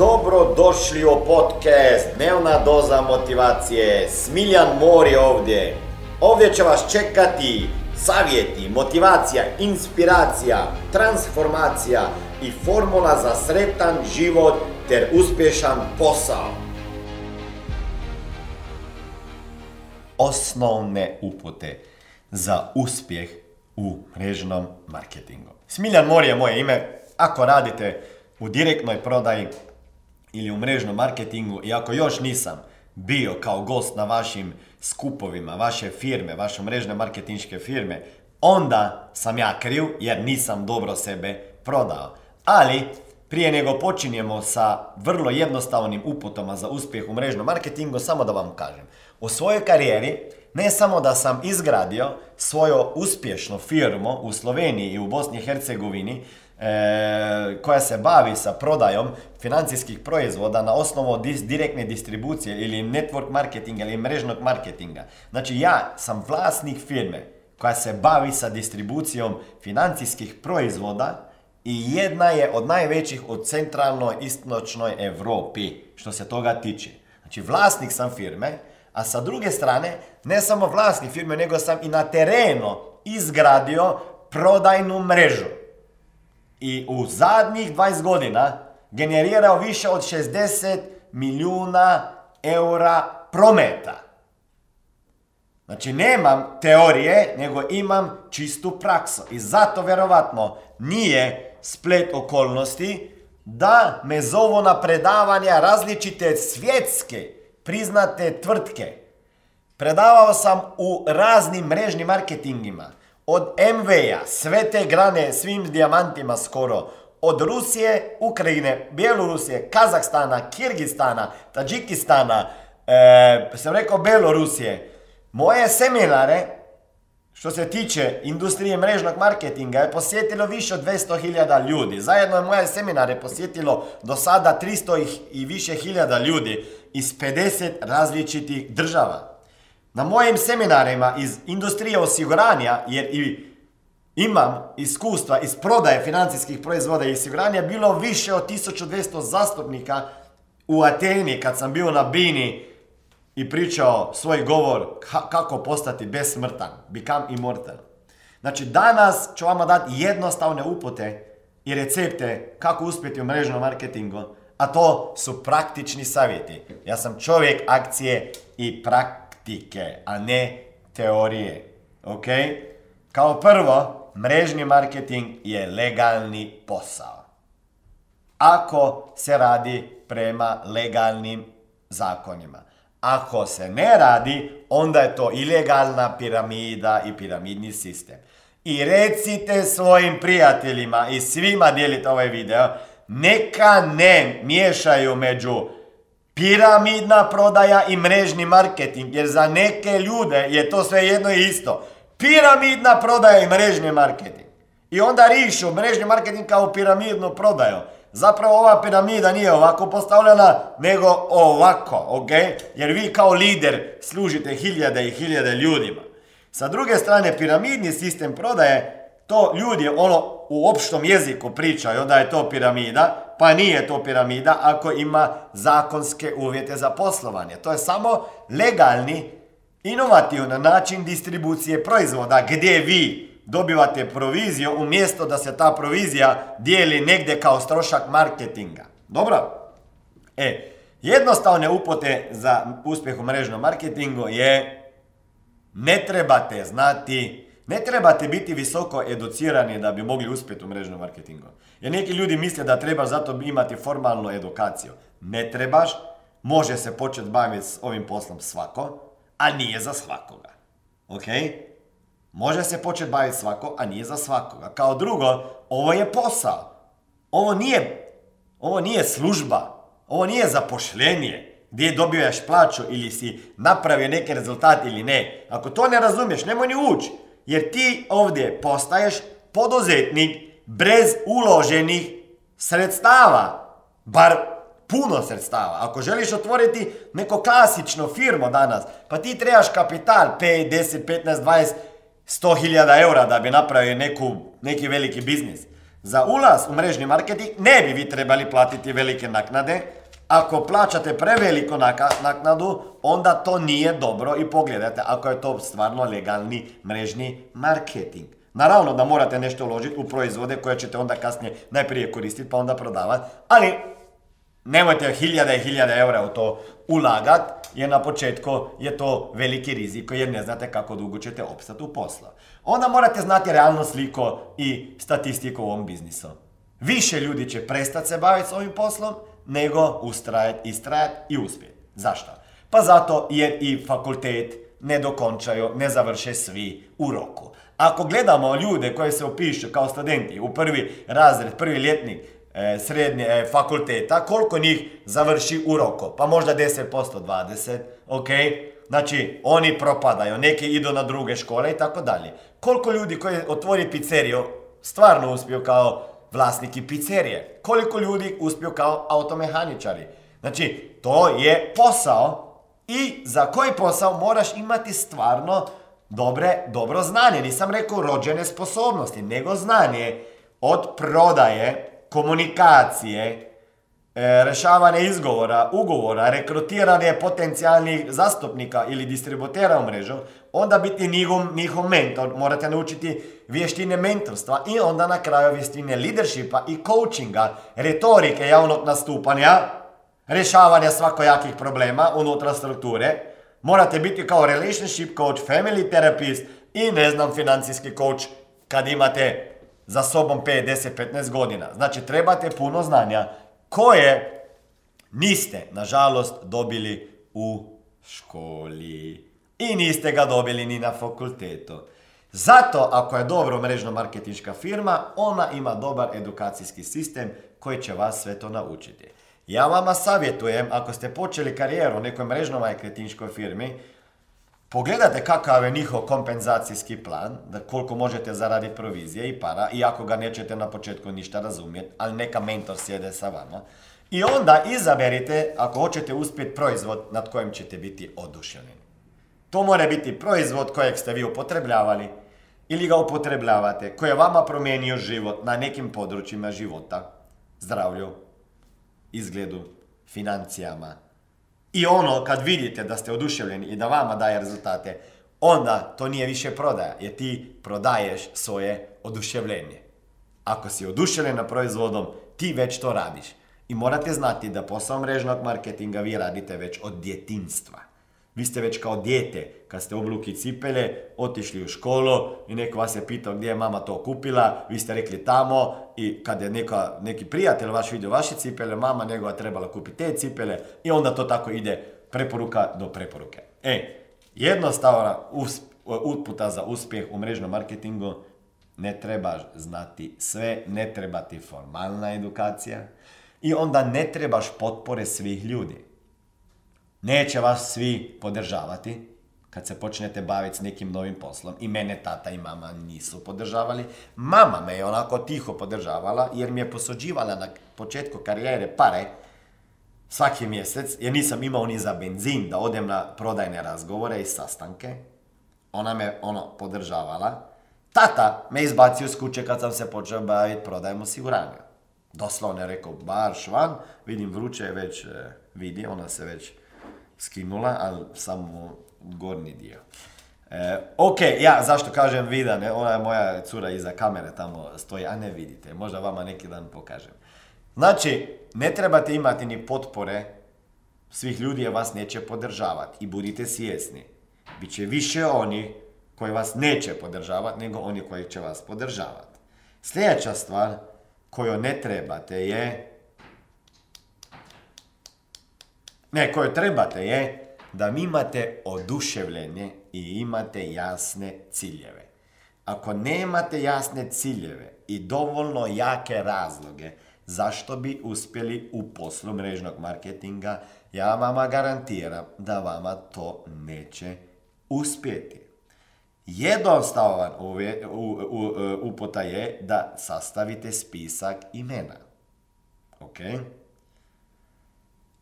Dobro došli u podcast Dnevna doza motivacije. Smiljan Mor je ovdje. Ovdje će vas čekati savjeti, motivacija, inspiracija, transformacija i formula za sretan život ter uspješan posao. Osnovne upute za uspjeh u mrežnom marketingu. Smiljan Mor je moje ime. Ako radite u direktnoj prodaji ili u mrežnom marketingu i ako još nisam bio kao gost na vašim skupovima, vaše firme, vaše mrežne marketinške firme, onda sam ja kriv jer nisam dobro sebe prodao. Ali prije nego počinjemo sa vrlo jednostavnim uputama za uspjeh u mrežnom marketingu, samo da vam kažem. U svojoj karijeri ne samo da sam izgradio svoju uspješnu firmu u Sloveniji i u Bosni i Hercegovini, e, koja se bavi sa prodajom financijskih proizvoda na osnovu direktne distribucije ili network marketinga ili mrežnog marketinga. Znači ja sam vlasnik firme koja se bavi sa distribucijom financijskih proizvoda i jedna je od najvećih u centralnoj istočnoj Europi što se toga tiče. Znači vlasnik sam firme, a sa druge strane ne samo vlasnik firme, nego sam i na terenu izgradio prodajnu mrežu i u zadnjih 20 godina generirao više od 60 milijuna eura prometa. Znači nemam teorije, nego imam čistu praksu. I zato vjerovatno nije splet okolnosti da me zovu na predavanja različite svjetske priznate tvrtke. Predavao sam u raznim mrežnim marketingima od MV-a, sve te grane svim dijamantima skoro, od Rusije, Ukrajine, Bjelorusije, Kazahstana, Kirgistana, Tadžikistana, e, sam rekao Belorusije. Moje seminare, što se tiče industrije mrežnog marketinga, je posjetilo više od 200.000 ljudi. Zajedno je moje seminare posjetilo do sada 300 i više hiljada ljudi iz 50 različitih država. Na mojim seminarima iz industrije osiguranja, jer i imam iskustva iz prodaje financijskih proizvoda i osiguranja, bilo više od 1200 zastupnika u Ateni kad sam bio na Bini i pričao svoj govor kako postati besmrtan, become immortal. Znači danas ću vama dati jednostavne upute i recepte kako uspjeti u mrežnom marketingu, a to su praktični savjeti. Ja sam čovjek akcije i prak praktike, a ne teorije. Ok? Kao prvo, mrežni marketing je legalni posao. Ako se radi prema legalnim zakonima. Ako se ne radi, onda je to ilegalna piramida i piramidni sistem. I recite svojim prijateljima i svima dijelite ovaj video, neka ne miješaju među piramidna prodaja i mrežni marketing, jer za neke ljude je to sve jedno i isto. Piramidna prodaja i mrežni marketing. I onda rišu mrežni marketing kao piramidnu prodaju. Zapravo ova piramida nije ovako postavljena, nego ovako, ok? Jer vi kao lider služite hiljade i hiljade ljudima. Sa druge strane, piramidni sistem prodaje to ljudi ono u opštom jeziku pričaju da je to piramida, pa nije to piramida ako ima zakonske uvjete za poslovanje. To je samo legalni, inovativan način distribucije proizvoda gdje vi dobivate proviziju umjesto da se ta provizija dijeli negdje kao strošak marketinga. Dobro? E, jednostavne upote za uspjeh u mrežnom marketingu je ne trebate znati ne trebate biti visoko educirani da bi mogli uspjeti u mrežnom marketingu. Jer neki ljudi misle da trebaš zato imati formalnu edukaciju. Ne trebaš, može se početi baviti s ovim poslom svako, a nije za svakoga. Ok? Može se početi baviti svako, a nije za svakoga. Kao drugo, ovo je posao. Ovo nije, ovo nije služba. Ovo nije zapošljenje gdje dobivaš plaću ili si napravio neki rezultat ili ne. Ako to ne razumiješ, nemoj ni ući. Jer ti ovdje postaješ poduzetnik bez uloženih sredstava. Bar puno sredstava. Ako želiš otvoriti neko klasično firmo danas, pa ti trebaš kapital 5, 10, 15, 20, 100 hiljada eura da bi napravio neku, neki veliki biznis. Za ulaz u mrežni marketing ne bi vi trebali platiti velike naknade. Ako plaćate preveliku naknadu, onda to nije dobro i pogledajte ako je to stvarno legalni mrežni marketing. Naravno da morate nešto uložiti u proizvode koje ćete onda kasnije najprije koristiti pa onda prodavati, ali nemojte hiljade i hiljade eura u to ulagat, jer na početku je to veliki rizik jer ne znate kako dugo ćete opstati u poslu. Onda morate znati realno sliku i statistiku u ovom biznisu. Više ljudi će prestati se baviti s ovim poslom, nego ustrajati, istrajati i uspjeti. Zašto? Pa zato jer i fakultet ne dokončaju, ne završe svi u roku. Ako gledamo ljude koji se upišu kao studenti u prvi razred, prvi ljetnik e, srednje e, fakulteta, koliko njih završi u roku? Pa možda 10%, 20%, ok? Znači, oni propadaju, neki idu na druge škole i tako dalje. Koliko ljudi koji otvori pizzeriju stvarno uspiju kao vlasniki pizzerije? Koliko ljudi uspiju kao automehaničari? Znači, to je posao i za koji posao moraš imati stvarno dobre, dobro znanje. Nisam rekao rođene sposobnosti, nego znanje od prodaje, komunikacije, rešavanje izgovora, ugovora, rekrutiranje potencijalnih zastupnika ili distributera u mrežu, onda biti njihov, njihov mentor, morate naučiti vještine mentorstva i onda na kraju vještine leadershipa i coachinga, retorike javnog nastupanja, rješavanja svakojakih problema unutra strukture. Morate biti kao relationship coach, family therapist i ne znam financijski coach kad imate za sobom 5, 10, 15 godina. Znači trebate puno znanja koje niste, nažalost, dobili u školi. I niste ga dobili ni na fakultetu. Zato, ako je dobro mrežno marketinška firma, ona ima dobar edukacijski sistem koji će vas sve to naučiti. Ja vama savjetujem, ako ste počeli karijeru u nekoj mrežno marketinškoj firmi, Pogledajte kakav je njihov kompenzacijski plan, da koliko možete zaraditi provizije i para, iako ga nećete na početku ništa razumjeti, ali neka mentor sjede sa vama. I onda izaberite, ako hoćete uspjeti, proizvod nad kojim ćete biti oduševljeni. To mora biti proizvod kojeg ste vi upotrebljavali ili ga upotrebljavate, koji je vama promijenio život na nekim područjima života, zdravlju, izgledu, financijama, i ono, kad vidite da ste oduševljeni i da vama daje rezultate, onda to nije više prodaja, jer ti prodaješ svoje oduševljenje. Ako si oduševljen na proizvodom, ti već to radiš. I morate znati da posao mrežnog marketinga vi radite već od djetinstva. Vi ste već kao dijete, kad ste obluki cipele, otišli u školu i neko vas je pitao gdje je mama to kupila, vi ste rekli tamo i kad je neka, neki prijatelj vaš vidio vaše cipele, mama njegova trebala kupiti te cipele i onda to tako ide preporuka do preporuke. E, jednostavna utputa za uspjeh u mrežnom marketingu, ne treba znati sve, ne treba ti formalna edukacija i onda ne trebaš potpore svih ljudi. Neće vas svi podržavati kad se počnete baviti s nekim novim poslom. I mene tata i mama nisu podržavali. Mama me je onako tiho podržavala jer mi je posuđivala na početku karijere pare svaki mjesec jer nisam imao ni za benzin da odem na prodajne razgovore i sastanke. Ona me ono podržavala. Tata me izbacio s kuće kad sam se počeo baviti prodajem osiguranja. Doslovno je rekao, barš van, vidim vruće je već, e, vidi, ona se već skinula, ali samo gornji dio. E, ok, ja zašto kažem vida, ne, ona je moja cura iza kamere tamo stoji, a ne vidite, možda vama neki dan pokažem. Znači, ne trebate imati ni potpore svih ljudi jer vas neće podržavati i budite svjesni. Biće više oni koji vas neće podržavati nego oni koji će vas podržavati. Sljedeća stvar koju ne trebate je Ne, koje trebate je da mi imate oduševljenje i imate jasne ciljeve. Ako nemate jasne ciljeve i dovoljno jake razloge zašto bi uspjeli u poslu mrežnog marketinga, ja vama garantiram da vama to neće uspjeti. Jednostavan upota je da sastavite spisak imena. Ok?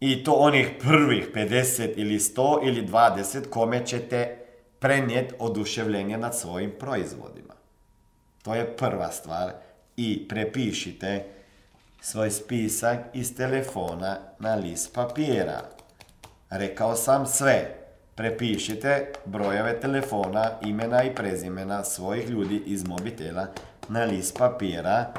I to onih prvih 50 ili 100 ili 20 kome ćete prenijeti oduševljenje nad svojim proizvodima. To je prva stvar i prepišite svoj spisak iz telefona na list papira. Rekao sam sve. Prepišite brojeve telefona, imena i prezimena svojih ljudi iz mobitela na list papira.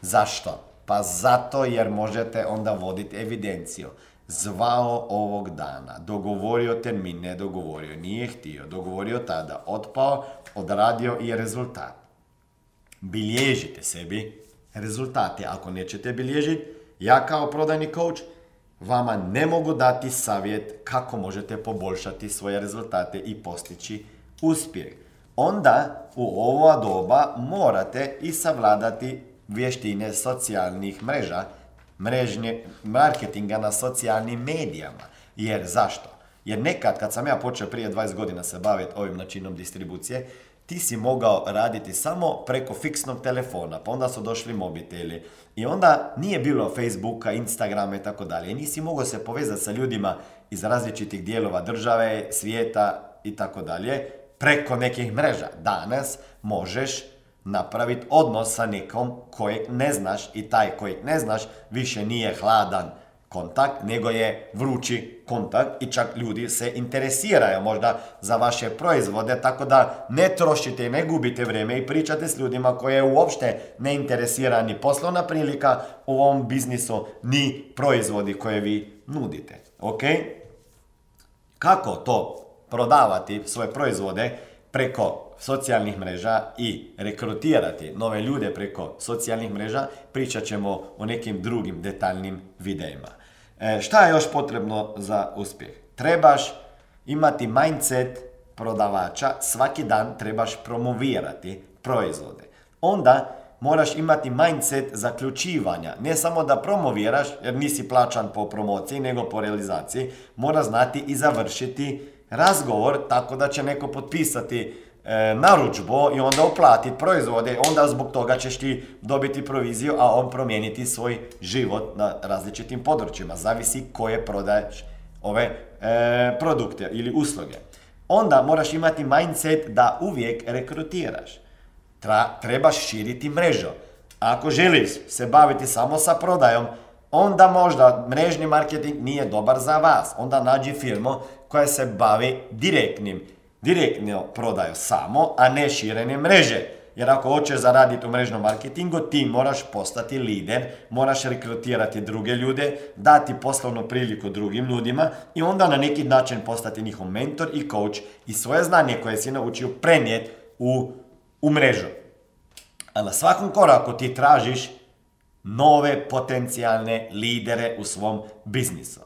Zašto? Pa zato jer možete onda voditi evidenciju. Zvao ovog dana, dogovorio termin, ne dogovorio, nije htio, dogovorio tada, otpao, odradio i rezultat. Bilježite sebi rezultate. Ako nećete bilježiti, ja kao prodajni coach vama ne mogu dati savjet kako možete poboljšati svoje rezultate i postići uspjeh. Onda u ova doba morate i savladati vještine socijalnih mreža, mrežnje marketinga na socijalnim medijama. Jer zašto? Jer nekad kad sam ja počeo prije 20 godina se baviti ovim načinom distribucije, ti si mogao raditi samo preko fiksnog telefona, pa onda su došli mobiteli. I onda nije bilo Facebooka, Instagrama i tako dalje. I nisi mogao se povezati sa ljudima iz različitih dijelova države, svijeta i tako dalje preko nekih mreža. Danas možeš napraviti odnos sa nekom kojeg ne znaš i taj kojeg ne znaš više nije hladan kontakt, nego je vrući kontakt i čak ljudi se interesiraju možda za vaše proizvode, tako da ne trošite i ne gubite vrijeme i pričate s ljudima koje uopšte ne interesira ni poslovna prilika u ovom biznisu, ni proizvodi koje vi nudite. Ok? Kako to prodavati svoje proizvode preko socijalnih mreža i rekrutirati nove ljude preko socijalnih mreža, pričat ćemo o nekim drugim detaljnim videima. E, šta je još potrebno za uspjeh? Trebaš imati mindset prodavača, svaki dan trebaš promovirati proizvode. Onda moraš imati mindset zaključivanja. Ne samo da promoviraš, jer nisi plaćan po promociji, nego po realizaciji. Mora znati i završiti razgovor tako da će neko potpisati e, narudžbu i onda uplatiti proizvode, onda zbog toga ćeš ti dobiti proviziju, a on promijeniti svoj život na različitim područjima. Zavisi koje prodaješ ove e, produkte ili usluge. Onda moraš imati mindset da uvijek rekrutiraš. trebaš širiti mrežu. Ako želiš se baviti samo sa prodajom, onda možda mrežni marketing nije dobar za vas. Onda nađi firmu koja se bavi direktnim direktno prodaju samo, a ne širenje mreže. Jer ako hoćeš zaraditi u mrežnom marketingu, ti moraš postati lider, moraš rekrutirati druge ljude, dati poslovnu priliku drugim ljudima i onda na neki način postati njihov mentor i coach i svoje znanje koje si naučio prenijeti u, u mrežu. A na svakom koraku ti tražiš nove potencijalne lidere u svom biznisu.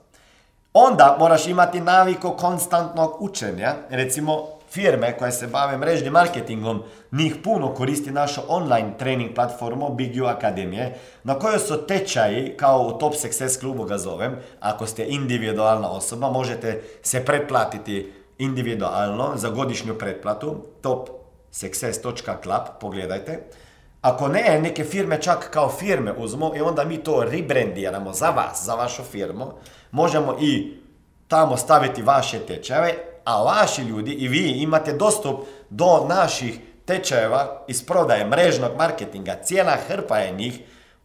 Onda moraš imati naviku konstantnog učenja. Recimo, firme koje se bave mrežnim marketingom, njih puno koristi našu online trening platformu Big U Akademije, na kojoj su tečaji, kao u Top Success klubu ga zovem, ako ste individualna osoba, možete se pretplatiti individualno za godišnju pretplatu, topsuccess.club, pogledajte. Ako ne, neke firme čak kao firme uzmu i onda mi to rebrandiramo za vas, za vašu firmu. Možemo i tamo staviti vaše tečajeve, a vaši ljudi i vi imate dostup do naših tečajeva iz prodaje mrežnog marketinga. Cijela hrpa je njih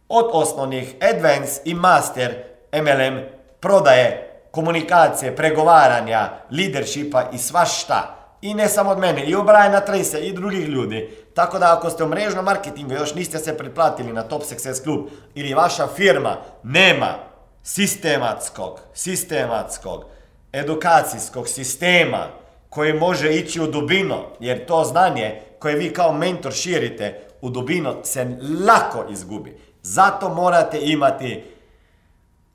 od osnovnih advanced i master MLM prodaje, komunikacije, pregovaranja, leadershipa i svašta. I ne samo od mene, i od Briana i drugih ljudi. Tako da ako ste u mrežnom marketingu još niste se pretplatili na Top Success Club ili vaša firma nema sistematskog, sistematskog, edukacijskog sistema koji može ići u dubino, jer to znanje koje vi kao mentor širite u dubino se lako izgubi. Zato morate imati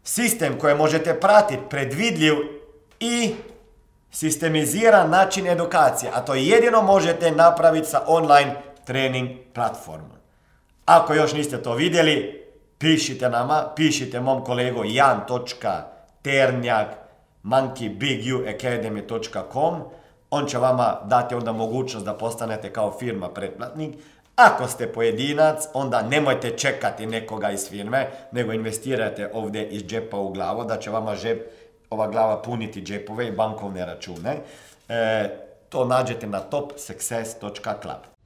sistem koji možete pratiti, predvidljiv i sistemiziran način edukacije, a to jedino možete napraviti sa online trening platformom. Ako još niste to vidjeli, pišite nama, pišite mom kolegu jan.ternjak monkeybiguacademy.com On će vama dati onda mogućnost da postanete kao firma pretplatnik. Ako ste pojedinac, onda nemojte čekati nekoga iz firme, nego investirate ovdje iz džepa u glavu, da će vama žep ova glava puniti džepove i bankovne račune. E, to nađete na topsuccess.club.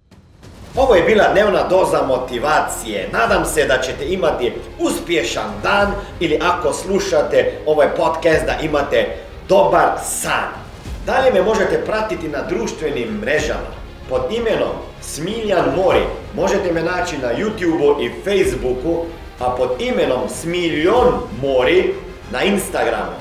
Ovo je bila dnevna doza motivacije. Nadam se da ćete imati uspješan dan ili ako slušate ovaj podcast da imate dobar san. Dalje me možete pratiti na društvenim mrežama pod imenom Smiljan Mori. Možete me naći na YouTubeu i Facebooku, a pod imenom Smiljon Mori na Instagramu.